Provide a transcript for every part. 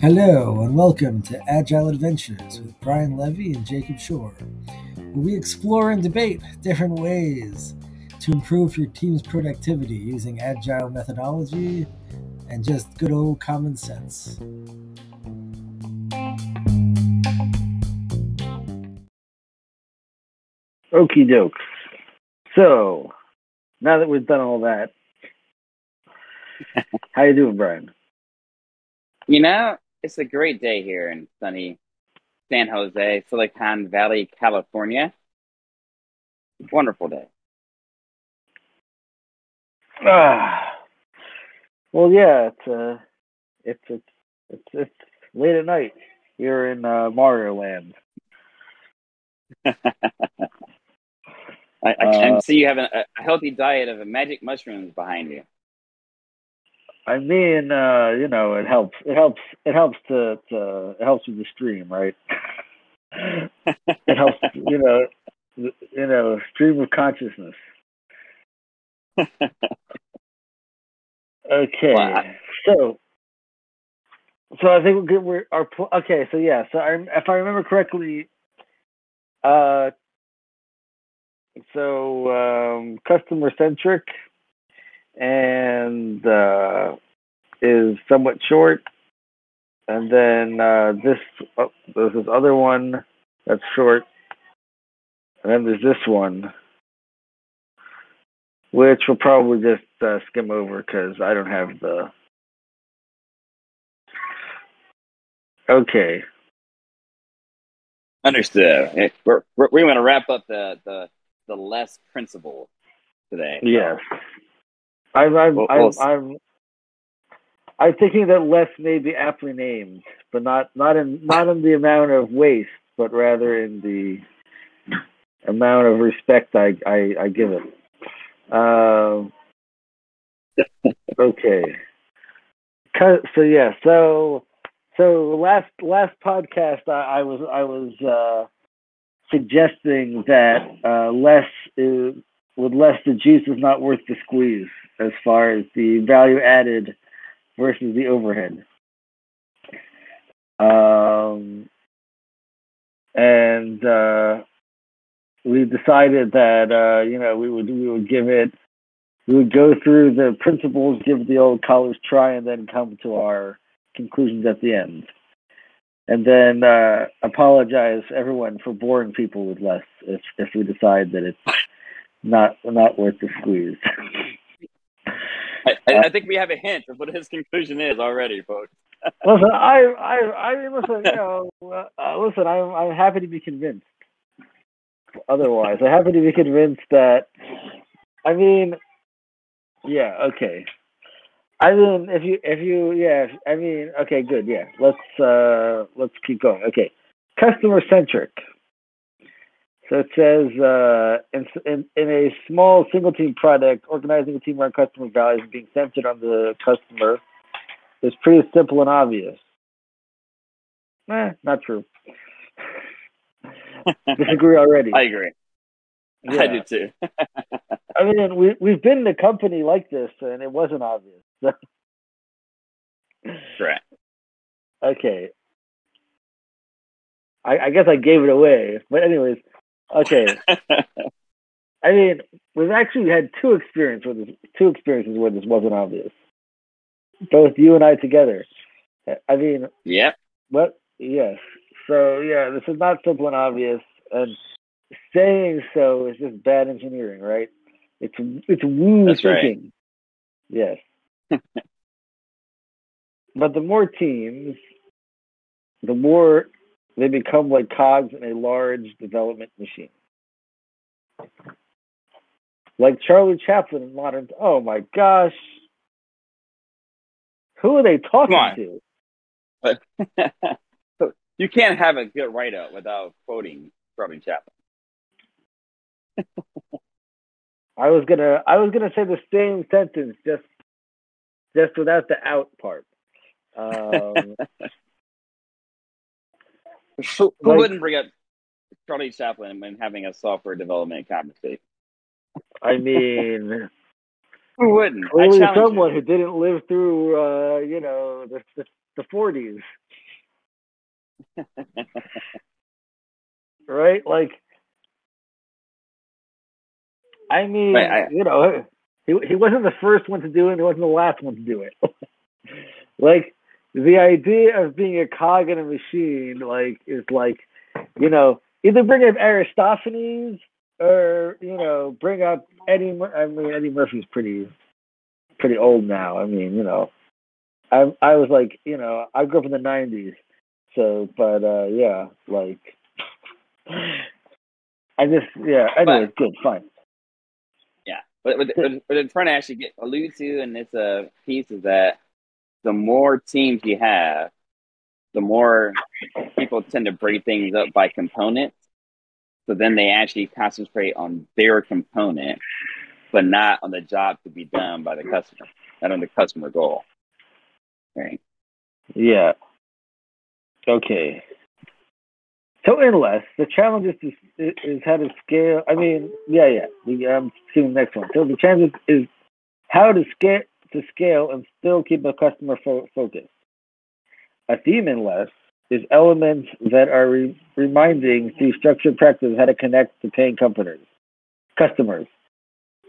Hello, and welcome to Agile Adventures with Brian Levy and Jacob Shore, where we explore and debate different ways to improve your team's productivity using agile methodology and just good old common sense. Okie dokes. So, now that we've done all that, how you doing, Brian? You know, it's a great day here in sunny San Jose, Silicon Valley, California. Wonderful day. Ah, well, yeah, it's uh, it's it's it's it's late at night here in uh, Mario Land. I, I can Uh, see you have a, a healthy diet of magic mushrooms behind you. I mean, uh, you know, it helps. It helps. It helps to, to it helps with the stream, right? it helps, you know, you know, stream of consciousness. Okay, I- so so I think we're, we're our okay. So yeah, so I, if I remember correctly, uh, so um, customer centric and uh, is somewhat short, and then uh, this oh, there's this other one that's short, and then there's this one which we'll probably just uh, skim over because I don't have the. Okay. Understood. Eh, We're, we're, we want to wrap up the, the, the less principle today. Yes. I'm. I'm. I'm, I'm, I'm thinking that less may be aptly named, but not not in not in the amount of waste, but rather in the amount of respect I I, I give it. Um. okay. So yeah. So so last last podcast I, I was I was uh, suggesting that uh, less is with less the juice is not worth the squeeze as far as the value added versus the overhead. Um, and uh, we decided that uh, you know we would we would give it we would go through the principles, give the old college try, and then come to our conclusions at the end. And then uh, apologize everyone for boring people with less if if we decide that it's not not worth the squeeze. I, I, I think we have a hint of what his conclusion is already, folks. listen, I, I, I mean, listen, you know, uh, listen, I'm, I'm happy to be convinced. Otherwise, I'm happy to be convinced that. I mean, yeah, okay. I mean, if you, if you, yeah, if- I mean, okay, good, yeah. Let's, uh, let's keep going. Okay, customer centric. So it says, uh, in, in, in a small single team product, organizing a team around customer values and being centered on the customer is pretty simple and obvious. Eh, not true. Disagree already. I agree. I Yeah. do too. I mean, we we've been in a company like this, and it wasn't obvious. Correct. okay. I, I guess I gave it away, but anyways, okay. I mean, we've actually had two experience where this, two experiences where this wasn't obvious. Both you and I together. I mean, yeah. What? Yes. So yeah, this is not simple and obvious, and saying so is just bad engineering, right? It's it's woo That's right. thinking. Yes. but the more teams, the more they become like cogs in a large development machine. Like Charlie Chaplin in modern. Oh my gosh. Who are they talking to? You can't have a good write up without quoting Charlie Chaplin. I was gonna I was gonna say the same sentence just just without the out part. Um, Who, who Like- wouldn't bring up Charlie Chaplin when having a software development conversation? I mean, Who wouldn't? I Clearly, challenge you. someone who didn't live through, uh, you know, the the, the 40s. right? Like, I mean, Right, I- you know, he he wasn't the first one to do it. He wasn't the last one to do it. like the idea of being a cog in a machine, like, is like, you know, either bring up Aristophanes or you know, bring up Eddie. Mur- I mean, Eddie Murphy's pretty pretty old now. I mean, you know, I I was like, you know, I grew up in the '90s, so but uh yeah, like I just yeah. Anyway, good, fine. Yeah, but what, what, what I'm trying to actually get allude to in this uh, piece is that the more teams you have, the more people tend to break things up by components. So then they actually concentrate on their component, but not on the job to be done by the customer, not on the customer goal. Right. Yeah. Okay. So unless the challenge is, to, is how to scale. I mean, yeah, yeah. We, I'm seeing the um, next one. So the challenge is how to scale to scale and still keep a customer fo- focus. A theme in less is elements that are re- reminding through structured practice how to connect to paying companies, customers.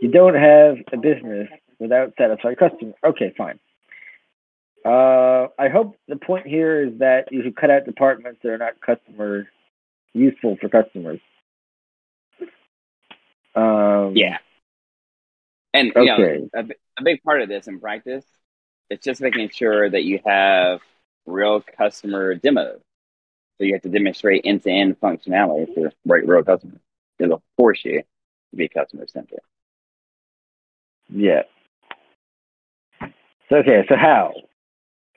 You don't have a business without satisfied customers. Okay, fine. Uh, I hope the point here is that you should cut out departments that are not customer useful for customers. Um, Yeah. And you know, a, a big part of this in practice, it's just making sure that you have real customer demos. So you have to demonstrate end-to-end functionality for right real customers. It'll force you to be customer centric. Yeah. So, okay, so how?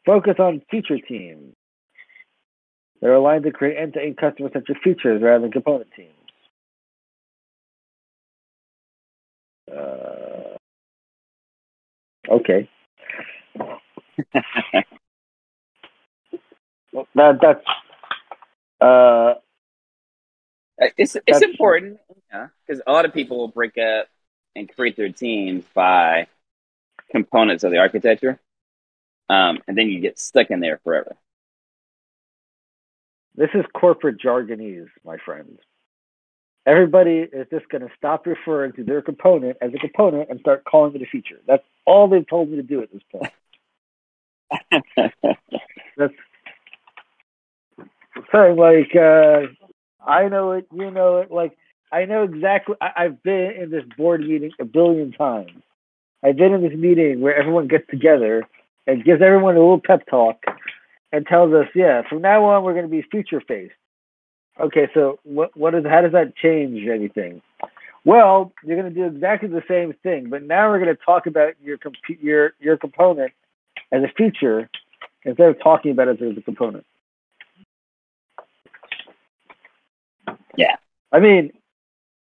Focus on feature teams. They're aligned to create end-to-end customer-centric features rather than component teams. Uh, okay. Well, that that's uh, It's it's That's- important because a lot of people will break up and create their teams by components of the architecture, um, and then you get stuck in there forever. This is corporate jargonese, my friends. Everybody is just going to stop referring to their component as a component and start calling it a feature. That's all they've told me to do at this point. That's saying like uh, I know it, you know it. Like I know exactly. I, I've been in this board meeting a billion times. I've been in this meeting where everyone gets together and gives everyone a little pep talk and tells us, yeah, from now on we're going to be feature faced. Okay, so what what is how does that change anything? Well, you're going to do exactly the same thing, but now we're going to talk about your comp- your your component as a feature instead of talking about it as a component. Yeah. I mean,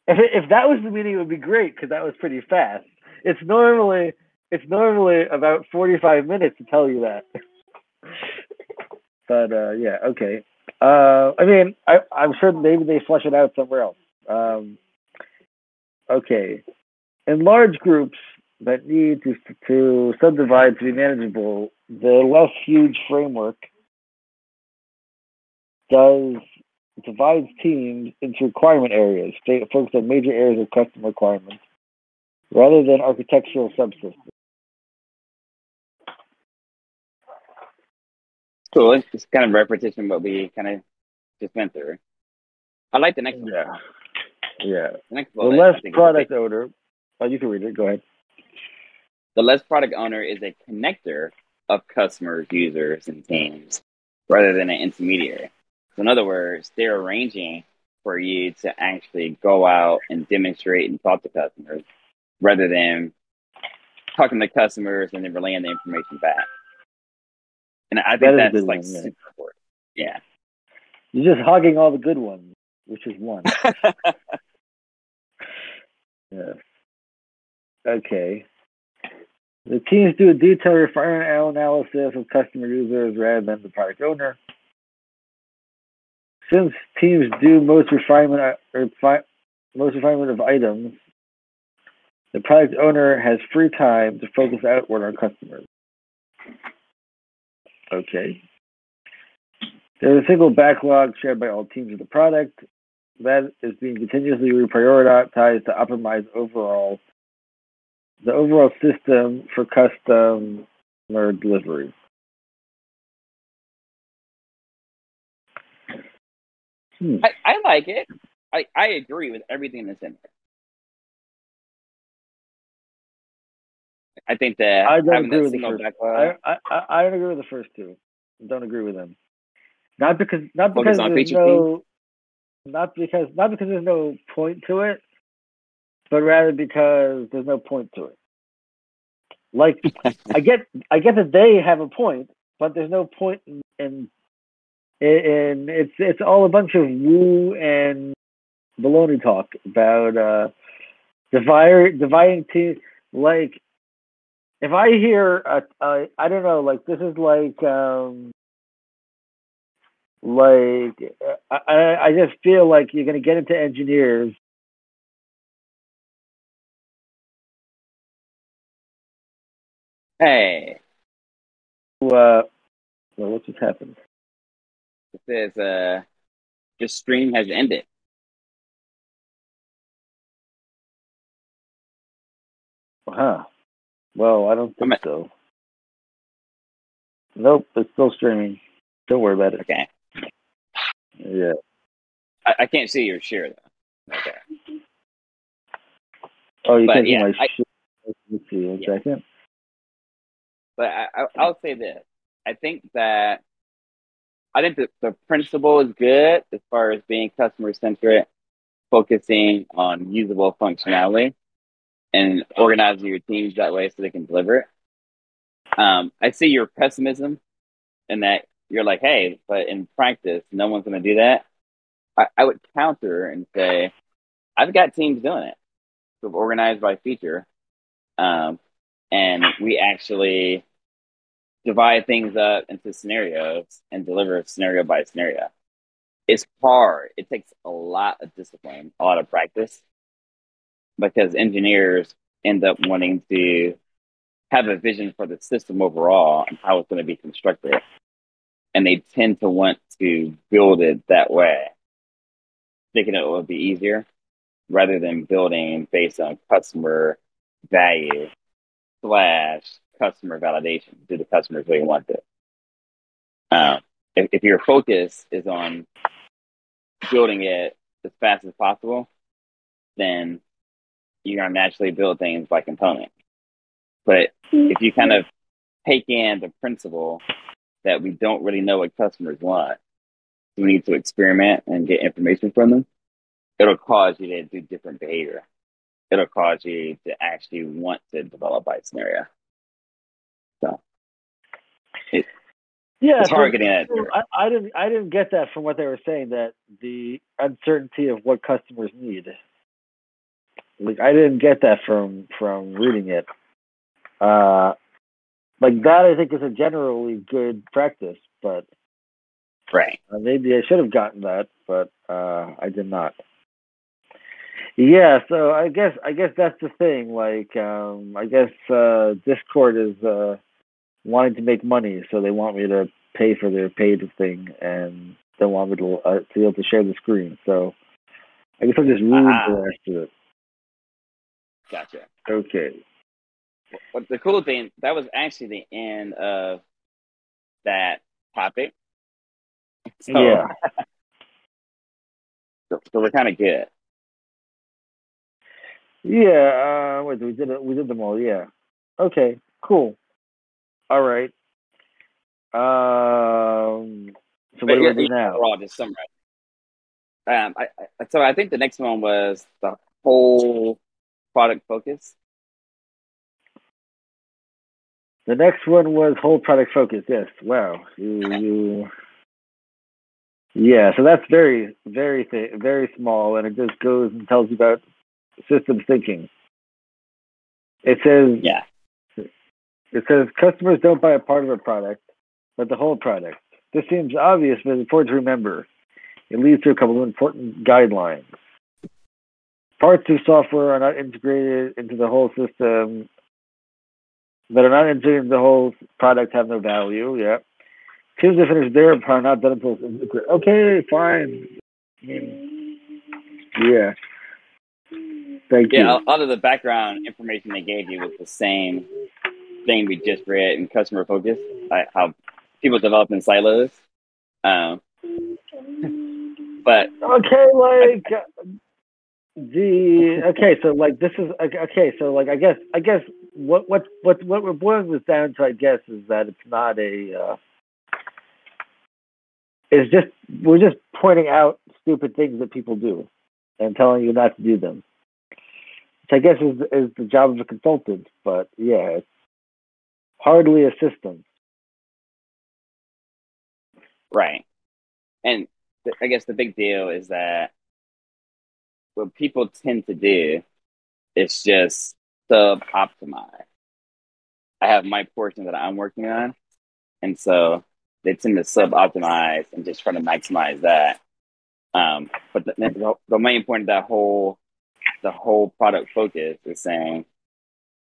if it, if that was the meeting, it would be great because that was pretty fast. It's normally it's normally about forty five minutes to tell you that. but uh, yeah, okay. Uh, I mean, I, I'm sure maybe they flush it out somewhere else. Um, okay, in large groups that need to to subdivide to be manageable, the less huge framework does divides teams into requirement areas, focused on major areas of customer requirements, rather than architectural subsystems. Cool. It's just kind of repetition what we kind of just went through. I like the next one. Yeah, yeah. The next The less product big- owner. Oh, you can read it. Go ahead. the less product owner is a connector of customers, users, and teams rather than an intermediary. So in other words, they're arranging for you to actually go out and demonstrate and talk to customers rather than talking to customers and then relaying the information back. And I think a that's like one, yeah. super important. Yeah. You're just hogging all the good ones, which is one. yes. Okay. The teams do a detailed refinement analysis of customer users rather than the product owner. Since teams do most refinement, uh, refi- most refinement of items, The product owner has free time to focus outward on customers. Okay. There's a single backlog shared by all teams of the product that is being continuously reprioritized to optimize overall the overall system for customer delivery. Hmm. I, I like it. I, I agree with everything that's in there. I think that I don't agree with the first. I, I I don't agree with the first two. Don't agree with them. Not because not because there's no not because not because there's no point to it, but rather because there's no point to it. Like I get I get that they have a point, but there's no point in in, in it's it's all a bunch of woo and baloney talk about uh dividing dividing teams like if I hear a I don't know like this is like um like I, I I just feel like you're gonna get into engineers hey, uh well what just happened? it says uh, this stream has ended. Huh. Well, I don't think so. Nope, it's still streaming. Don't worry about it. Okay, Yeah. I, I can't see your share though. Okay, Oh, you But, can't see yeah, my I- shit. Let's see one Yeah. second. but I, I, I'll say this: I think that I think that the principle is good as far as being customer centric, focusing on usable functionality, and organizing your teams that way so they can deliver it. Um, I see your pessimism in that you're like, hey, but in practice, no one's going to do that. I, I would counter and say, I've got teams doing it. So organized by feature. Um, and we actually divide things up into scenarios and deliver scenario by scenario. It's hard. It takes a lot of discipline, a lot of practice, because engineers end up wanting to have a vision for the system overall and how it's going to be constructed. And they tend to want to build it that way, thinking it will be easier rather than building based on customer value slash customer validation. Do the customers really want it? Um, if, if your focus is on building it as fast as possible, then you're going to naturally build things by component. But if you kind of take in the principle that we don't really know what customers want, we need to experiment and get information from them, it'll cause you to do different behavior. It'll cause you to actually want to develop by scenario. So Yeah, it's so- hard getting that. so I, I didn't I didn't get that from what they were saying that the uncertainty of what customers need. Like I didn't get that from from reading it. Uh like that I think is a generally good practice, but Right. uh, maybe I should have gotten that, but uh I did not. Yeah, so I guess I guess that's the thing. Like um I guess uh Discord is uh wanting to make money, so they want me to pay for their paid thing, and they want me to uh, to be able to share the screen. So I guess I'll just read Ah. the rest of it. Gotcha. Okay. But the cool thing, that was actually the end of that topic. So, Yeah. So, so we're kind of good. Yeah. Uh, wait, we did it. We did them all. Yeah. Okay. Cool. All right. Um. So what do we do now? Overall, just summarize. Um, I, I, so I think the next one was the whole product focus. The next one was whole product focus. Yes. Wow. You. you yeah. So that's very, very, th- very small, and it just goes and tells you about systems thinking. It says. Yeah. It says customers don't buy a part of a product, but the whole product. This seems obvious, but it's important to remember. It leads to a couple of important guidelines. Parts of software are not integrated into the whole system that are not integrated into the whole product have no value. Yeah. Teams that finish their are not done until Okay, fine. Yeah. Thank you. Yeah, a lot of the background information they gave you was the same thing we just read in customer focus, like how people develop in silos. Um, but okay, like the okay, so like this is okay, so like I guess I guess what what what what we're boiling this down to, I guess, is that it's not a. Uh, it's just we're just pointing out stupid things that people do, and telling you not to do them. Which I guess is is the job of a consultant, but yeah, it's hardly a system. Right, and th- I guess the big deal is that what people tend to do is just sub optimize. I have my portion that I'm working on, and so they tend to sub optimize and just try to maximize that. Um, but the, the, the main point of that whole the whole product focus is saying,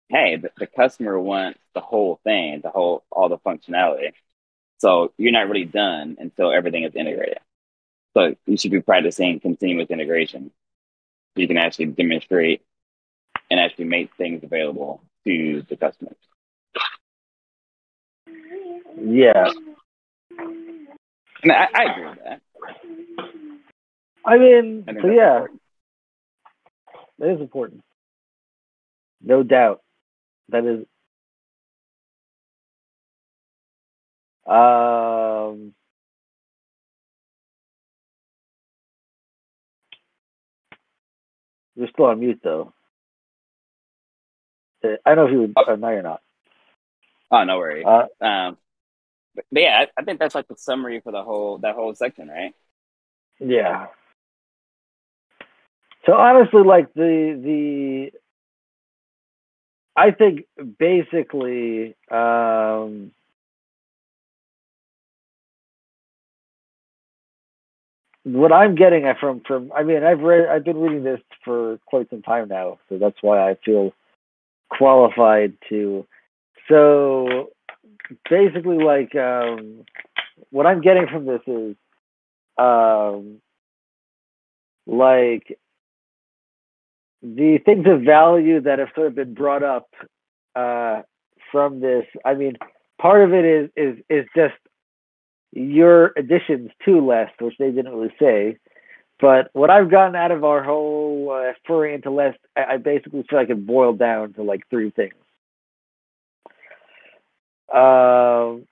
hey, the, the customer wants the whole thing, the whole all the functionality. So you're not really done until everything is integrated. So you should be practicing continuous integration. So you can actually demonstrate and actually make things available to the customers. Yeah. And I, I agree with that. I mean, I so yeah, important. that is important. No doubt. That is. Um, you're still on mute though. Uh, I know if you would. Uh, no, you're not. Oh, no worries. Uh, Um, but, but yeah, I, I think that's like the summary for the whole that whole section, right? Yeah. So honestly, like the the, I think basically, um, what I'm getting at from from I mean I've read I've been reading this for quite some time now, so that's why I feel qualified to. So basically, like um, what I'm getting from this is um, like the things of value that have sort of been brought up uh, from this. I mean, part of it is is is just your additions to LeSS, which they didn't really say. But what I've gotten out of our whole uh, furry into LeSS, I, I basically feel like it boiled down to like three things. Um,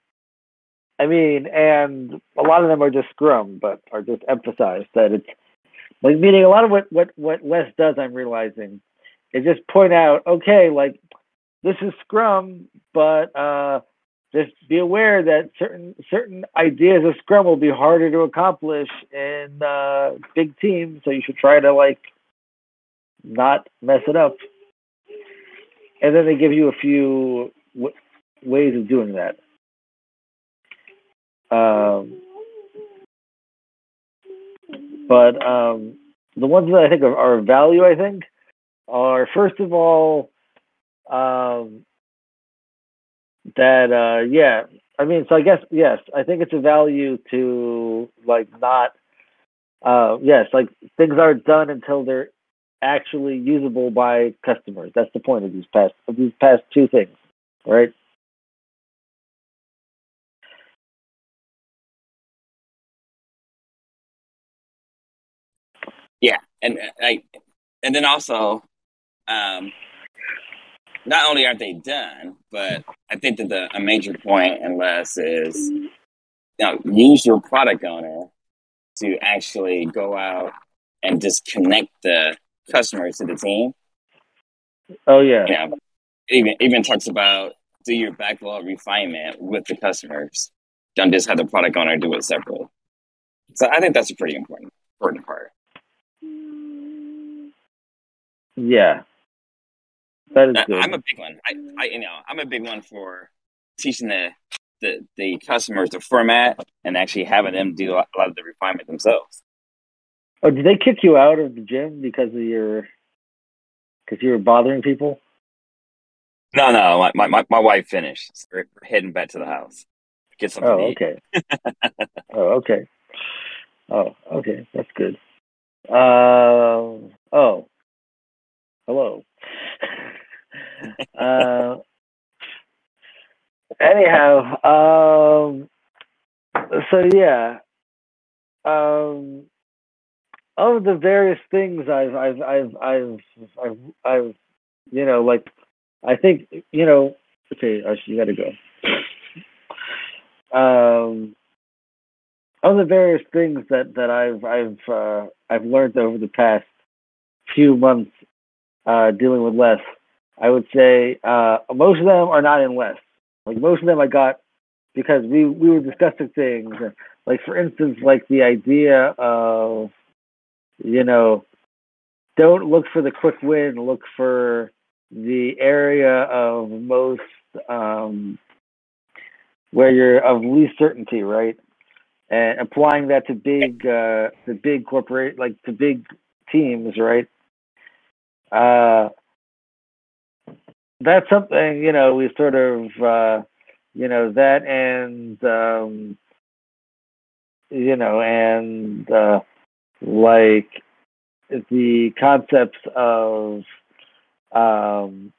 I mean, and a lot of them are just Scrum, but are just emphasized that it's like meaning a lot of what what what LeSS does. I'm realizing is just point out, okay, like this is Scrum, but uh, just be aware that certain certain ideas of Scrum will be harder to accomplish in uh, big teams, so you should try to like not mess it up. And then they give you a few w- ways of doing that. Um, but um, the ones that I think are, are value, I think, are first of all um, that uh, yeah. I mean, so I guess yes, I think it's a value to like not uh, yes, like things aren't done until they're actually usable by customers. That's the point of these past of these past two things, right? Yeah, and i and then also, um, not only aren't they done, but I think that the a major point in less is, you know, use your product owner to actually go out and just connect the customers to the team. Oh yeah, You know, even even talks about do your backlog refinement with the customers. Don't just have the product owner do it separately. So I think that's a pretty important important part. yeah. That is good. I'm a big one. I, I you know I'm a big one for teaching the the, the customers the format and actually having them do a lot of the refinement themselves. Oh, did they kick you out of the gym because of your because you were bothering people. No, no, my my, my, wife finished. So we're heading back to the house. Get something Oh, okay. oh, okay. Oh, okay. That's good. Um. oh, hello. uh, anyhow, um, so yeah, um, of the various things I've, I've, I've, I've, I've, I've, you know, like, I think, you know, okay, Ash, you gotta go. Um, of the various things that that I've I've uh, I've learned over the past few months uh, dealing with LeSS, I would say uh, most of them are not in lists. Like most of them I got because we we were discussing things. Like for instance, like the idea of you know don't look for the quick win, look for the area of most um, where you're of least certainty, right? And applying that to big, uh, to big corporate, like to big teams, right? Uh, that's something you know we sort of, uh, you know, that and um, you know, and uh, like the concepts of um,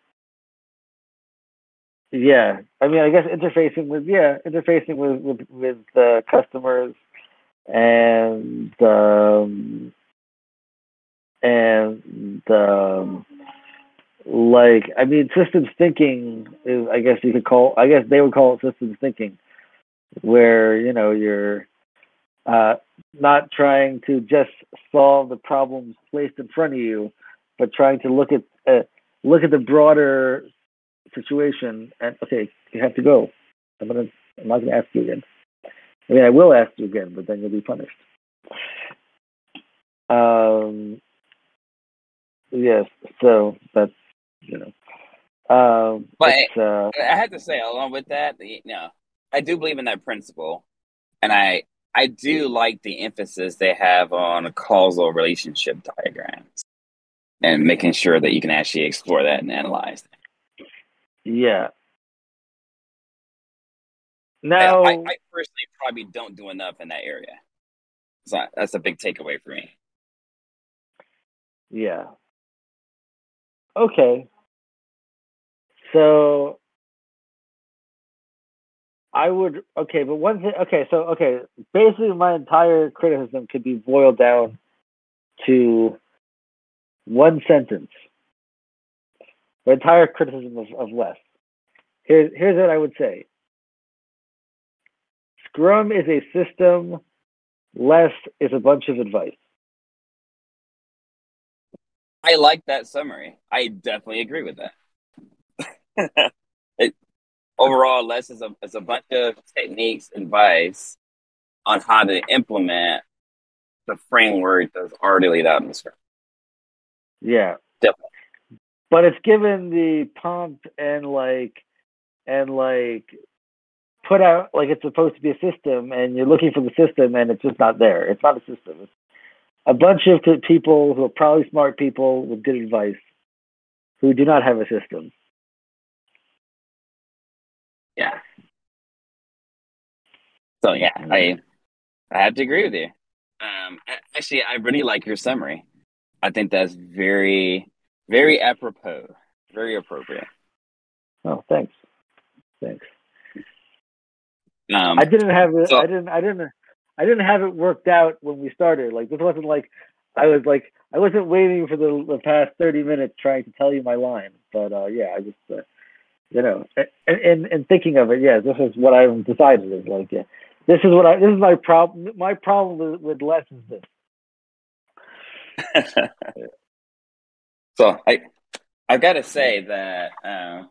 yeah, I mean, I guess interfacing with yeah, interfacing with with with uh, customers and um, and um, like I mean, systems thinking is I guess you could call I guess they would call it systems thinking, where you know you're uh, not trying to just solve the problems placed in front of you, but trying to look at uh, look at the broader situation and okay, you have to go. I'm gonna I'm not gonna ask you again. I mean I will ask you again, but then you'll be punished. Um yes, so that's you know. Um But- it's, uh I have to say, along with that, you know, I do believe in that principle, and I I do like the emphasis they have on causal relationship diagrams and making sure that you can actually explore that and analyze. That. yeah. I, I, I personally probably don't do enough in that area, so that's a big takeaway for me. Yeah. Okay. So I would okay, but one thing okay, so okay, basically my entire criticism could be boiled down to one sentence. My entire criticism of, of LeSS. Here's here's what I would say. Scrum is a system, less is a bunch of advice. I like that summary. I definitely agree with that. It, overall, less is a, is a bunch of techniques, advice on how to implement the framework that's already laid out in the script. Yeah. Definitely. But it's given the pomp and like and like put out like it's supposed to be a system and you're looking for the system and it's just not there. It's not a system. It's a bunch of people who are probably smart people with good advice who do not have a system. So yeah, I I have to agree with you. Um, actually, I really like your summary. I think that's very, very apropos, very appropriate. Oh, thanks. Thanks. Um, I didn't have it. so- I didn't. I didn't. I didn't have it worked out when we started. Like this wasn't like I was like I wasn't waiting for the the past thirty minutes trying to tell you my line. But uh, yeah, I just uh, you know, and, and and thinking of it, yeah, this is what I've decided is like yeah, this is what I this is my problem. My problem with, less is this. so I I've got to say that uh,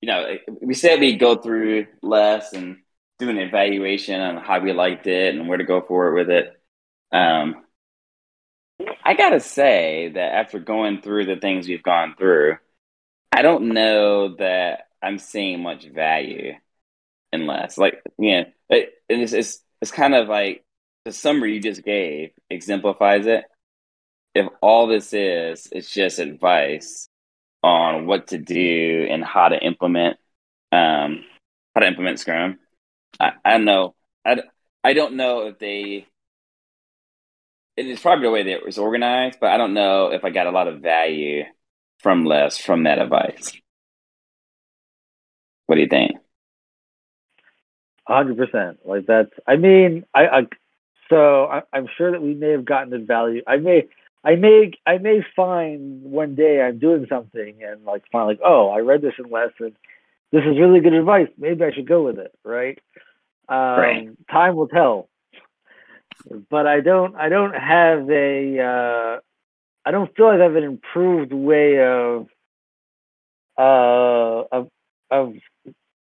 you know we said we go through less and do an evaluation on how we liked it and where to go forward with it. Um, I got to say that after going through the things we've gone through, I don't know that I'm seeing much value in less. Like, yeah, it, it's, it's it's kind of like the summary you just gave exemplifies it. If all this is, it's just advice, on what to do and how to implement um, how to implement Scrum. I, I don't know. I, I don't know if they. It is probably the way that it was organized, but I don't know if I got a lot of value from LeSS from that advice. What do you think? Hundred percent. Like that's. I mean, I. I so I, I'm sure that we may have gotten the value. I may. I may. I may find one day I'm doing something and like find like, oh, I read this in lesson. This is really good advice. Maybe I should go with it. Right. Um, right. Time will tell. But I don't. I don't have a. Uh, I don't feel like I have an improved way of. Uh, of of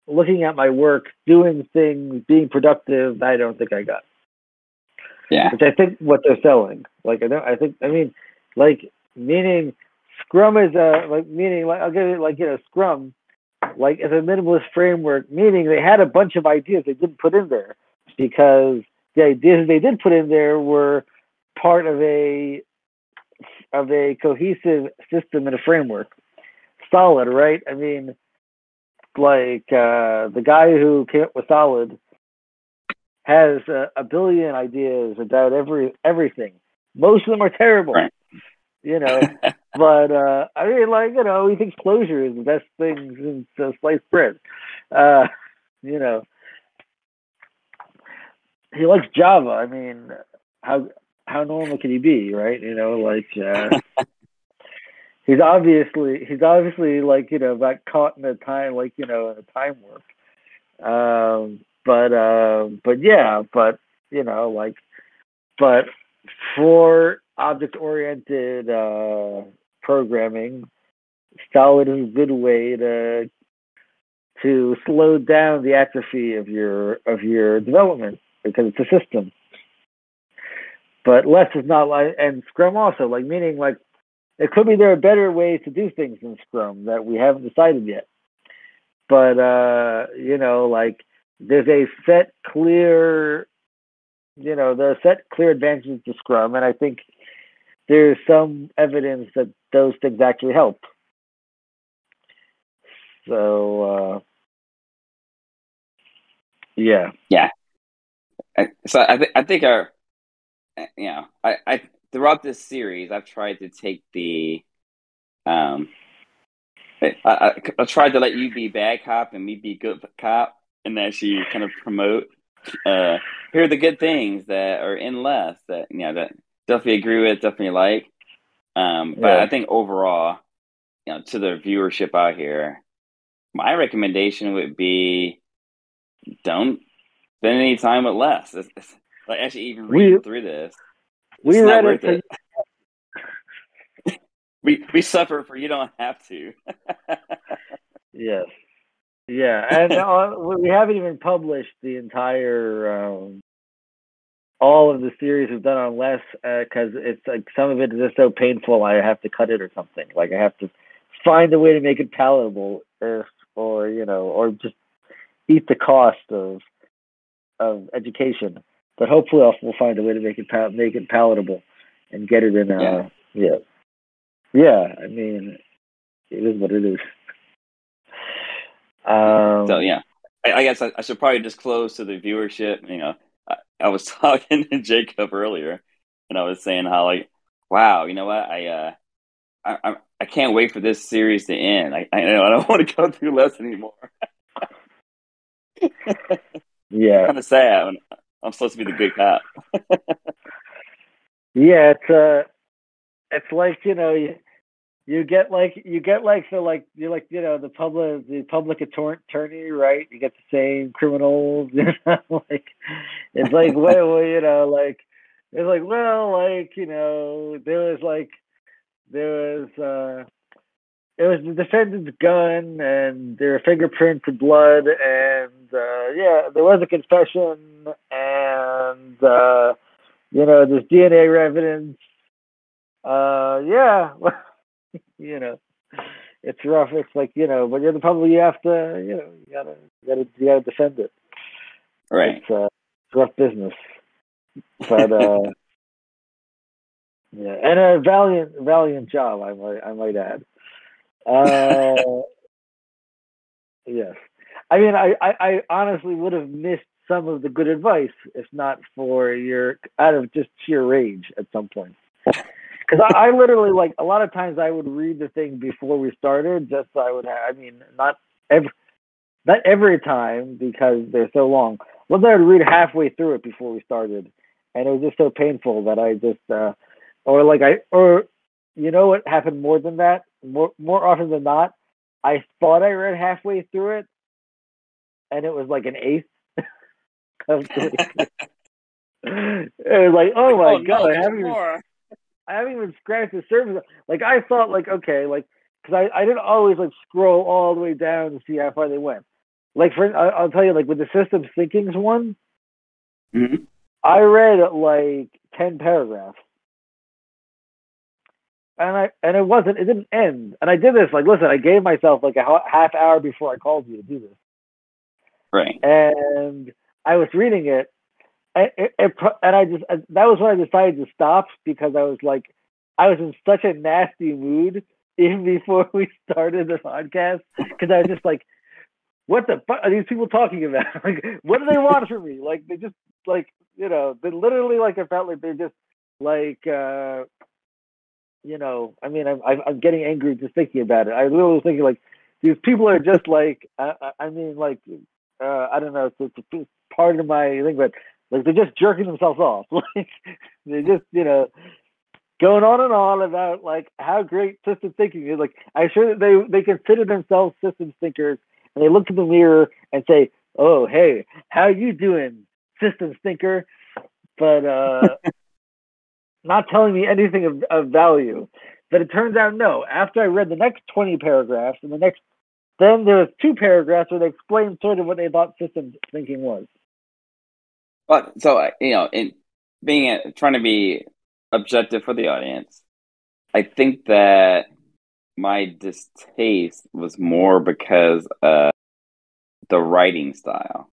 looking at my work, doing things, being productive, I don't think I got. Yeah. Which I think what they're selling. Like I don't I think I mean like meaning Scrum is a like meaning like I'll give it like you know Scrum like as a minimalist framework, meaning they had a bunch of ideas they didn't put in there because the ideas they did put in there were part of a of a cohesive system and a framework. Solid, right? I mean, like uh, the guy who came up with Solid has a, a billion ideas about every everything. Most of them are terrible, right. you know. but uh, I mean, like you know, he thinks Clojure is the best thing since sliced bread. Uh, you know, he likes Java. I mean, how how normal can he be, right? You know, like. Uh, he's obviously he's obviously like you know got caught in a time like you know in a time warp. Um but uh but yeah but you know like but for object oriented uh programming solid is a good way to to slow down the atrophy of your of your development because it's a system. But less is not like and scrum also like meaning like it could be there are better ways to do things in Scrum that we haven't decided yet. But uh, you know, like there's a set clear, you know, there are set clear advantages to Scrum, and I think there's some evidence that those things actually help. So uh, yeah, yeah. So I, th- I think our, you know, I, I throughout this series, I've tried to take the, um, I, I, I tried to let you be bad cop and me be good cop, and actually kind of promote. Uh, here are the good things that are in less that you know that definitely agree with, definitely like. Um, but yeah. I think overall, you know, to the viewership out here, my recommendation would be don't spend any time with less. It's, it's, like actually even we, through this, we read it. it. we we suffer for you don't have to. yes. Yeah, and uh, we haven't even published the entire um, all of the series we've done on less because uh, it's like some of it is just so painful. I have to cut it or something. Like I have to find a way to make it palatable, or or you know, or just eat the cost of of education but hopefully I'll, we'll find a way to make it pal- make it palatable and get it in. Uh, yeah. yeah, yeah. I mean, it is what it is. Um, so yeah, I, I guess I, I, should probably disclose to the viewership. You know, I, I, was talking to Jacob earlier, and I was saying how like, wow, you know what, I uh, I, I, can't wait for this series to end. I I, know, I don't want to go through less anymore. yeah, kind of sad. I'm supposed to be the good cop. yeah, it's uh, it's like you know you you get like you get like the like you're like you know the public the public attorney right you get the same criminals you know like it's like well, well you know like it's like well like you know there was like there was uh it was the defendant's gun and their fingerprints and blood and uh, yeah there was a confession and uh, you know there's dna evidence uh, yeah you know it's rough. It's like you know but you're the public you have to you know you gotta you gotta you gotta defend it. Right. It's, uh, it's rough business. But uh yeah and a valiant valiant job i might i might add Uh, yes. I mean, I, I, I honestly would have missed some of the good advice if not for your out of just sheer rage at some point. Because I, I literally like a lot of times I would read the thing before we started, just so I would have. I mean, not every not every time because they're so long. Once I would read halfway through it before we started, and it was just so painful that I just, uh, or like I, or you know what happened more than that? More more often than not, I thought I read halfway through it, and it was like an eighth it was like, oh my oh, god, no, I haven't even. I haven't even scratched the surface. Like I thought, like okay, like because I, I didn't always like scroll all the way down to see how far they went. Like for I, I'll tell you, like with the systems thinkings one, Mhm. I read like ten paragraphs, and I and it wasn't it didn't end. And I did this like listen, I gave myself like a half hour before I called you to do this, Right. and I was reading it, and, it, it, and I just that was when I decided to stop because I was like I was in such a nasty mood even before we started the podcast because I was just like, what the fuck are these people talking about? like, what do they want from me? Like they just like you know they literally like I felt like they're just like. uh you know, I mean, I'm I'm getting angry just thinking about it. I literally was thinking like these people are just like I, I- I mean like uh, I don't know it's, it's, it's part of my thing, but like they're just jerking themselves off. Like they're just you know going on and on about like how great system thinking is. Like I'm sure that they they consider themselves systems thinkers and they look in the mirror and say, "Oh hey, how you doing, systems thinker?" But uh, not telling me anything of, of value. But it turns out no. After I read the next 20 paragraphs and the next, then there was two paragraphs where they explained sort of what they thought systems thinking was. But so you know, in being a, trying to be objective for the audience, I think that my distaste was more because of the writing style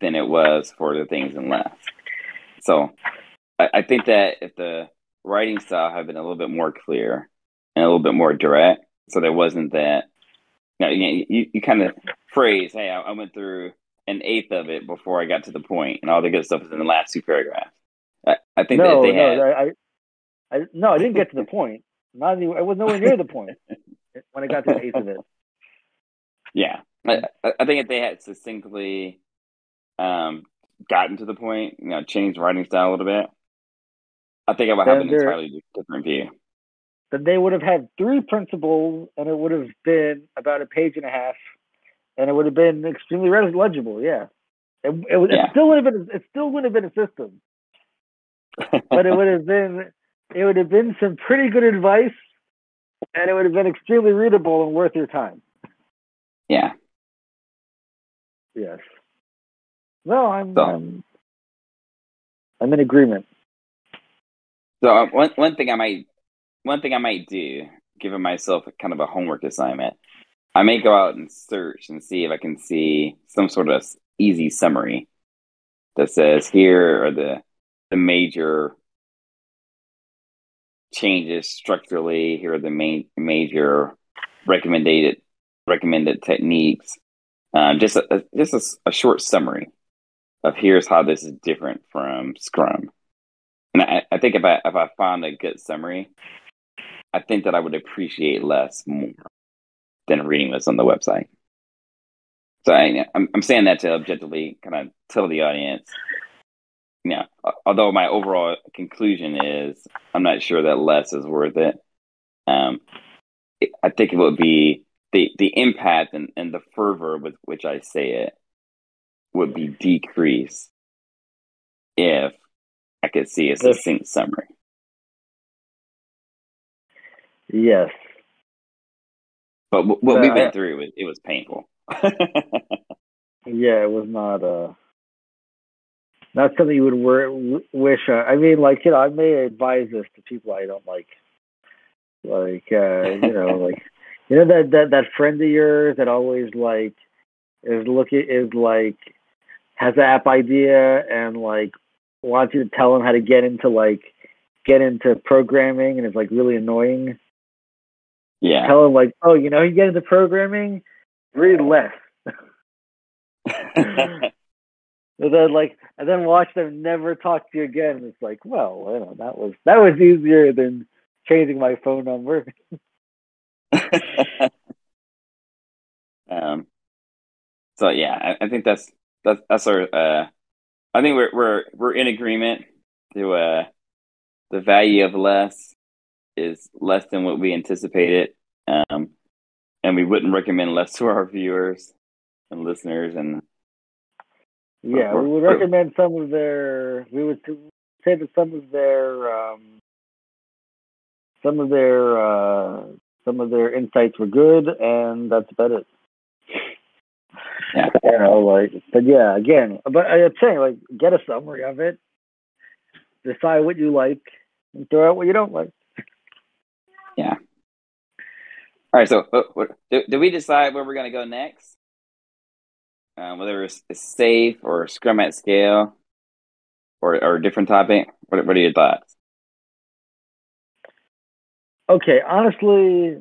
than it was for the things in left. So I, I think that if the writing style had been a little bit more clear and a little bit more direct, so there wasn't that you know, you, you, you kind of phrase, hey, I, I went through an eighth of it before I got to the point, and all the good stuff is in the last two paragraphs. I, I think No, that they no, had, I, I, I, no, I didn't get to the point. Not even, I was nowhere near the point when I got to the eighth of it. yeah, I, I I think if they had succinctly um, gotten to the point, you know, changed writing style a little bit, I think I would have an entirely different view. Then they would have had three principles, and it would have been about a page and a half, and it would have been extremely legible. Yeah, it, it, it Yeah. still would have been, it still would have been a system. but it would have been it would have been some pretty good advice and it would have been extremely readable and worth your time yeah, yes no i'm So- I'm, I'm in agreement So uh, one one thing I might one thing I might do, giving myself kind of a homework assignment, I may go out and search and see if I can see some sort of easy summary that says here are the the major changes structurally. Here are the main major recommended recommended techniques. Um, just a, just a, a short summary of here's how this is different from Scrum. And I, I think if I if I found a good summary, I think that I would appreciate LeSS more than reading this on the website. So I, I'm I'm saying that to objectively kind of tell the audience, yeah. Although my overall conclusion is I'm not sure that LeSS is worth it. Um, I think it would be the the impact and, and the fervor with which I say it would be decreased if I could see as a succinct summary. yes But w- what we Uh, went through, it, it was painful. yeah it was not uh not something you would wor- wish uh, i mean like you know i may advise this to people i don't like like uh you know like you know that that that friend of yours that always like is looking is like has an app idea and like wants you to tell him how to get into like get into programming and it's like really annoying Yeah. Tell him like, oh, you know, you get into programming, read LeSS. and then like, and then watch them never talk to you again. And it's like, well, you know, that was that was easier than changing my phone number. um. So yeah, I, I think that's that's that's our. Uh, I think we're we're we're in agreement to uh the value of LeSS is less than what we anticipated. Um, and we wouldn't recommend LeSS to our viewers and listeners. And yeah, we would recommend some of their. We would say that some of their um, some of their uh, some of their insights were good, and that's about it. Yeah, you know, like, but yeah, again, but I'm saying, like, get a summary of it, decide what you like, and throw out what you don't like. Yeah. All right. So, uh, what, do, do we decide where we're going to go next? Um, whether it's, it's SAFe or Scrum at scale, or or a different topic. What What are your thoughts? Okay. Honestly,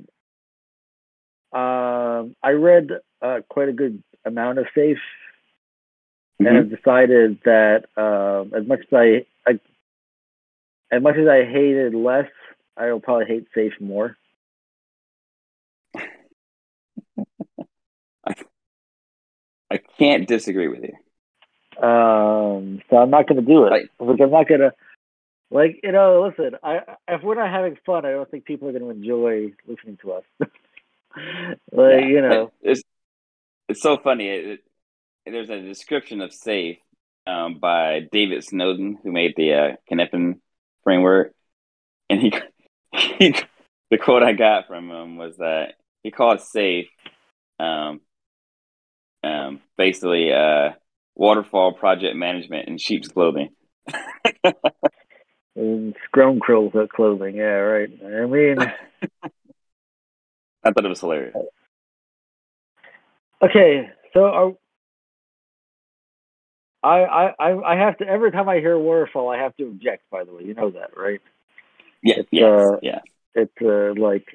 um, I read uh, quite a good amount of SAFe, mm-hmm. and I've decided that um, as much as I, I as much as I hated LeSS, I will probably hate SAFe more. I, I can't disagree with you. Um, so I'm not going to do it. Like I'm not going to, like you know. Listen, I if we're not having fun, I don't think people are going to enjoy listening to us. like yeah, you know, it's it's so funny. It, it, there's a description of SAFe um, by David Snowden, who made the uh, framework, and he he, the quote I got from him was that he called SAFe, um, um, basically uh, waterfall project management in sheep's clothing. and scrum curls clothing, yeah, right. I mean, I thought it was hilarious. Okay, so are, I, I I have to every time I hear waterfall, I have to object. By the way, you know that, right? Yeah, it's, yes, uh, yeah. It's uh, like,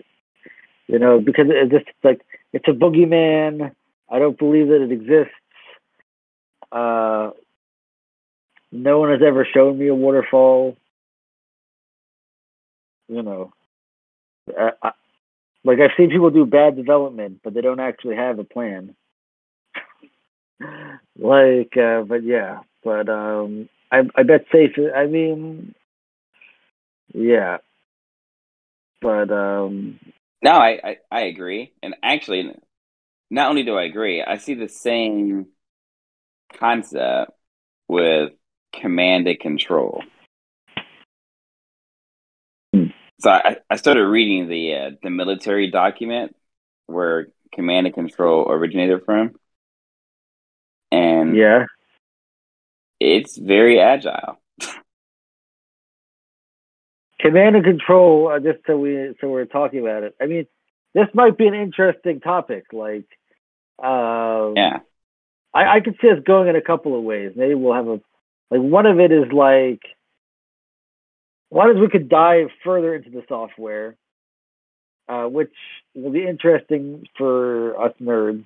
you know, because it's just like it's a boogeyman. I don't believe that it exists. Uh, no one has ever shown me a waterfall. You know, I, like I've seen people do bad development, but they don't actually have a plan. like, uh, but yeah, but um, I I bet SAFe. I mean, yeah. But um No, I, I, I agree. And actually not only do I agree, I see the same concept with command and control. So I, I started reading the uh, the military document where command and control originated from. And yeah, it's very agile command and control. Uh, just so we so we're talking about it. I mean, this might be an interesting topic. Like, uh, yeah, I, I could see us going in a couple of ways. Maybe we'll have a like one of it is like one is we could dive further into the software, uh, which will be interesting for us nerds.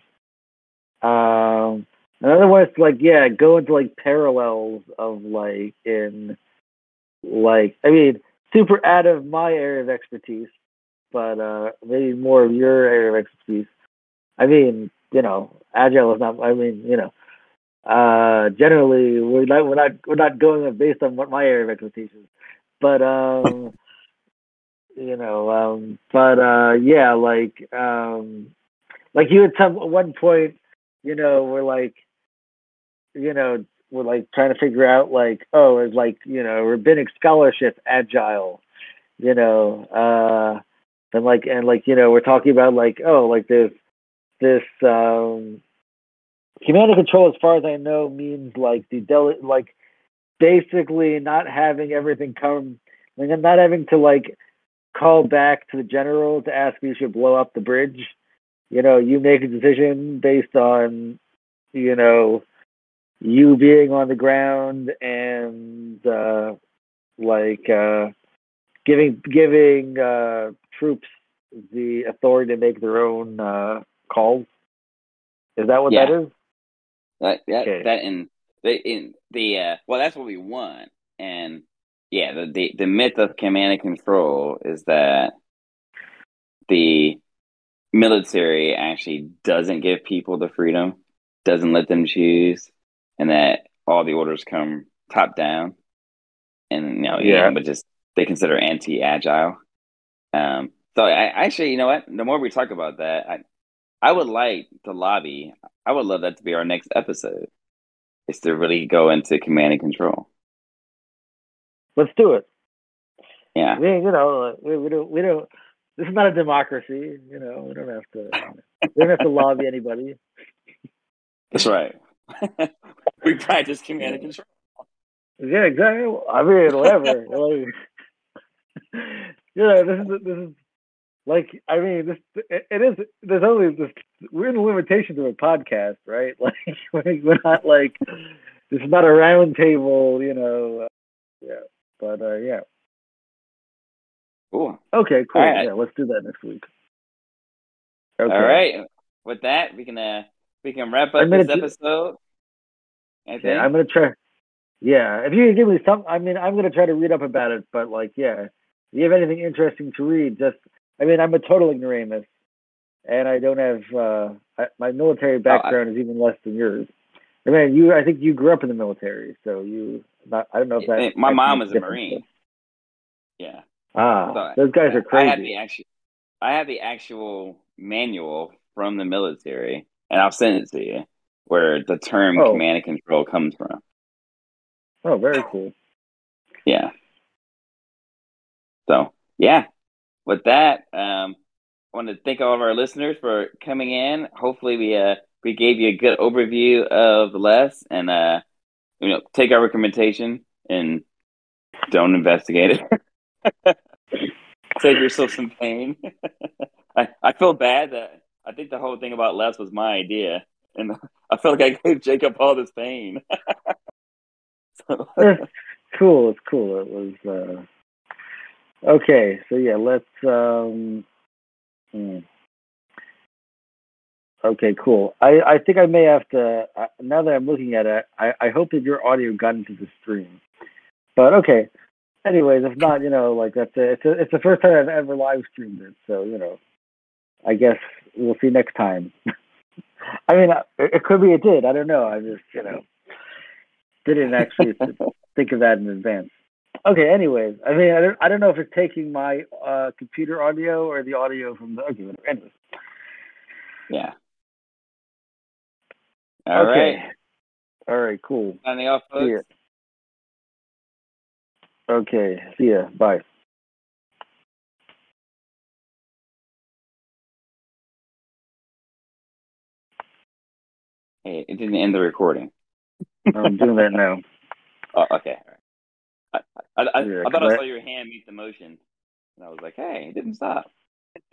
Um, another one is like yeah, go into like parallels of like in like I mean super out of my area of expertise, but uh, maybe more of your area of expertise. I mean, you know, agile is not. I mean, you know, uh, generally we're not we're not we're not going based on what my area of expertise is, but um, you know, um, but uh, yeah, like um, like you had some at one point, you know, we're like, you know, we're like trying to figure out like oh is like you know rabbinic scholarship agile you know uh and like and like you know we're talking about like oh like this this um command and control as far as i know means like the del- like basically not having everything come like not having to like call back to the general to ask if you should blow up the bridge you know you make a decision based on you know you being on the ground and uh, like uh, giving giving uh, troops the authority to make their own uh, calls. Is that what Yeah. that is? That that Okay. that in the in the uh, well, that's what we want, and yeah, the, the the myth of command and control is that the military actually doesn't give people the freedom, doesn't let them choose, and that all the orders come top down, and you know, Yeah. yeah, but just they consider anti-agile. Um, so I actually, you know what? The more we talk about that, I I would like to lobby. I would love that to be our next episode. Is to really go into command and control. Let's do it. Yeah, We, you know, we, we don't, we don't. This is not a democracy. You know, we don't have to. We don't have to lobby anybody. that's right. we practice command and control. Yeah, exactly. I mean, whatever. like, you know, this is this is like I mean, this it, is. There's only this. We're in the limitations of a podcast, right? Like we're not like this is not a round table, you know. Uh, yeah, but uh, yeah. Cool. Okay, cool. Right. Yeah, let's do that next week. Okay. All right. With that, we can uh we can wrap up this do- episode. I think. Yeah, I'm gonna try. Yeah, if you can give me some, I mean, I'm gonna try to read up about it. But like, yeah, if you have anything interesting to read, just, I mean, I'm a total ignoramus, and I don't have uh, I, my military background is even less than yours. I mean, you, I think you grew up in the military, so you, not, I don't know if that. My mom was a marine. Yeah. Ah, So, those guys are I have the crazy. actual I have the actual manual from the military, and I'll send it to you, where the term Oh. command and control comes from. Oh, very cool. Yeah. So yeah. With that, um, I want to thank all of our listeners for coming in. Hopefully, we uh we gave you a good overview of LeSS, and uh, you know, take our recommendation and don't investigate it. Save yourself some pain. I I feel bad that I think the whole thing about LeSS was my idea, and I felt like I gave Jacob all this pain. so, cool. It's cool. It was uh okay. So yeah, let's um hmm. Okay, cool. I I think I may have to uh, now that I'm looking at it, I I hope that your audio got into the stream. But okay. Anyways, if not, you know, like that's a, it's a, it's the first time I've ever live streamed it, so you know, I guess we'll see next time. I mean, it, it could be it did. I don't know. I just you know didn't actually think of that in advance. Okay. Anyways, I mean, I don't, I don't know if it's taking my uh, computer audio or the audio from the. Okay. whatever. Anyways. yeah. All right. okay. All right. Cool. Signing off, folks. See ya. Okay. See ya. Bye. Hey, it didn't end the recording. I'm doing that now. Oh, okay. All right. I, I, Yeah, I thought I- saw your hand meet the motion, and I was like, "Hey, it didn't stop."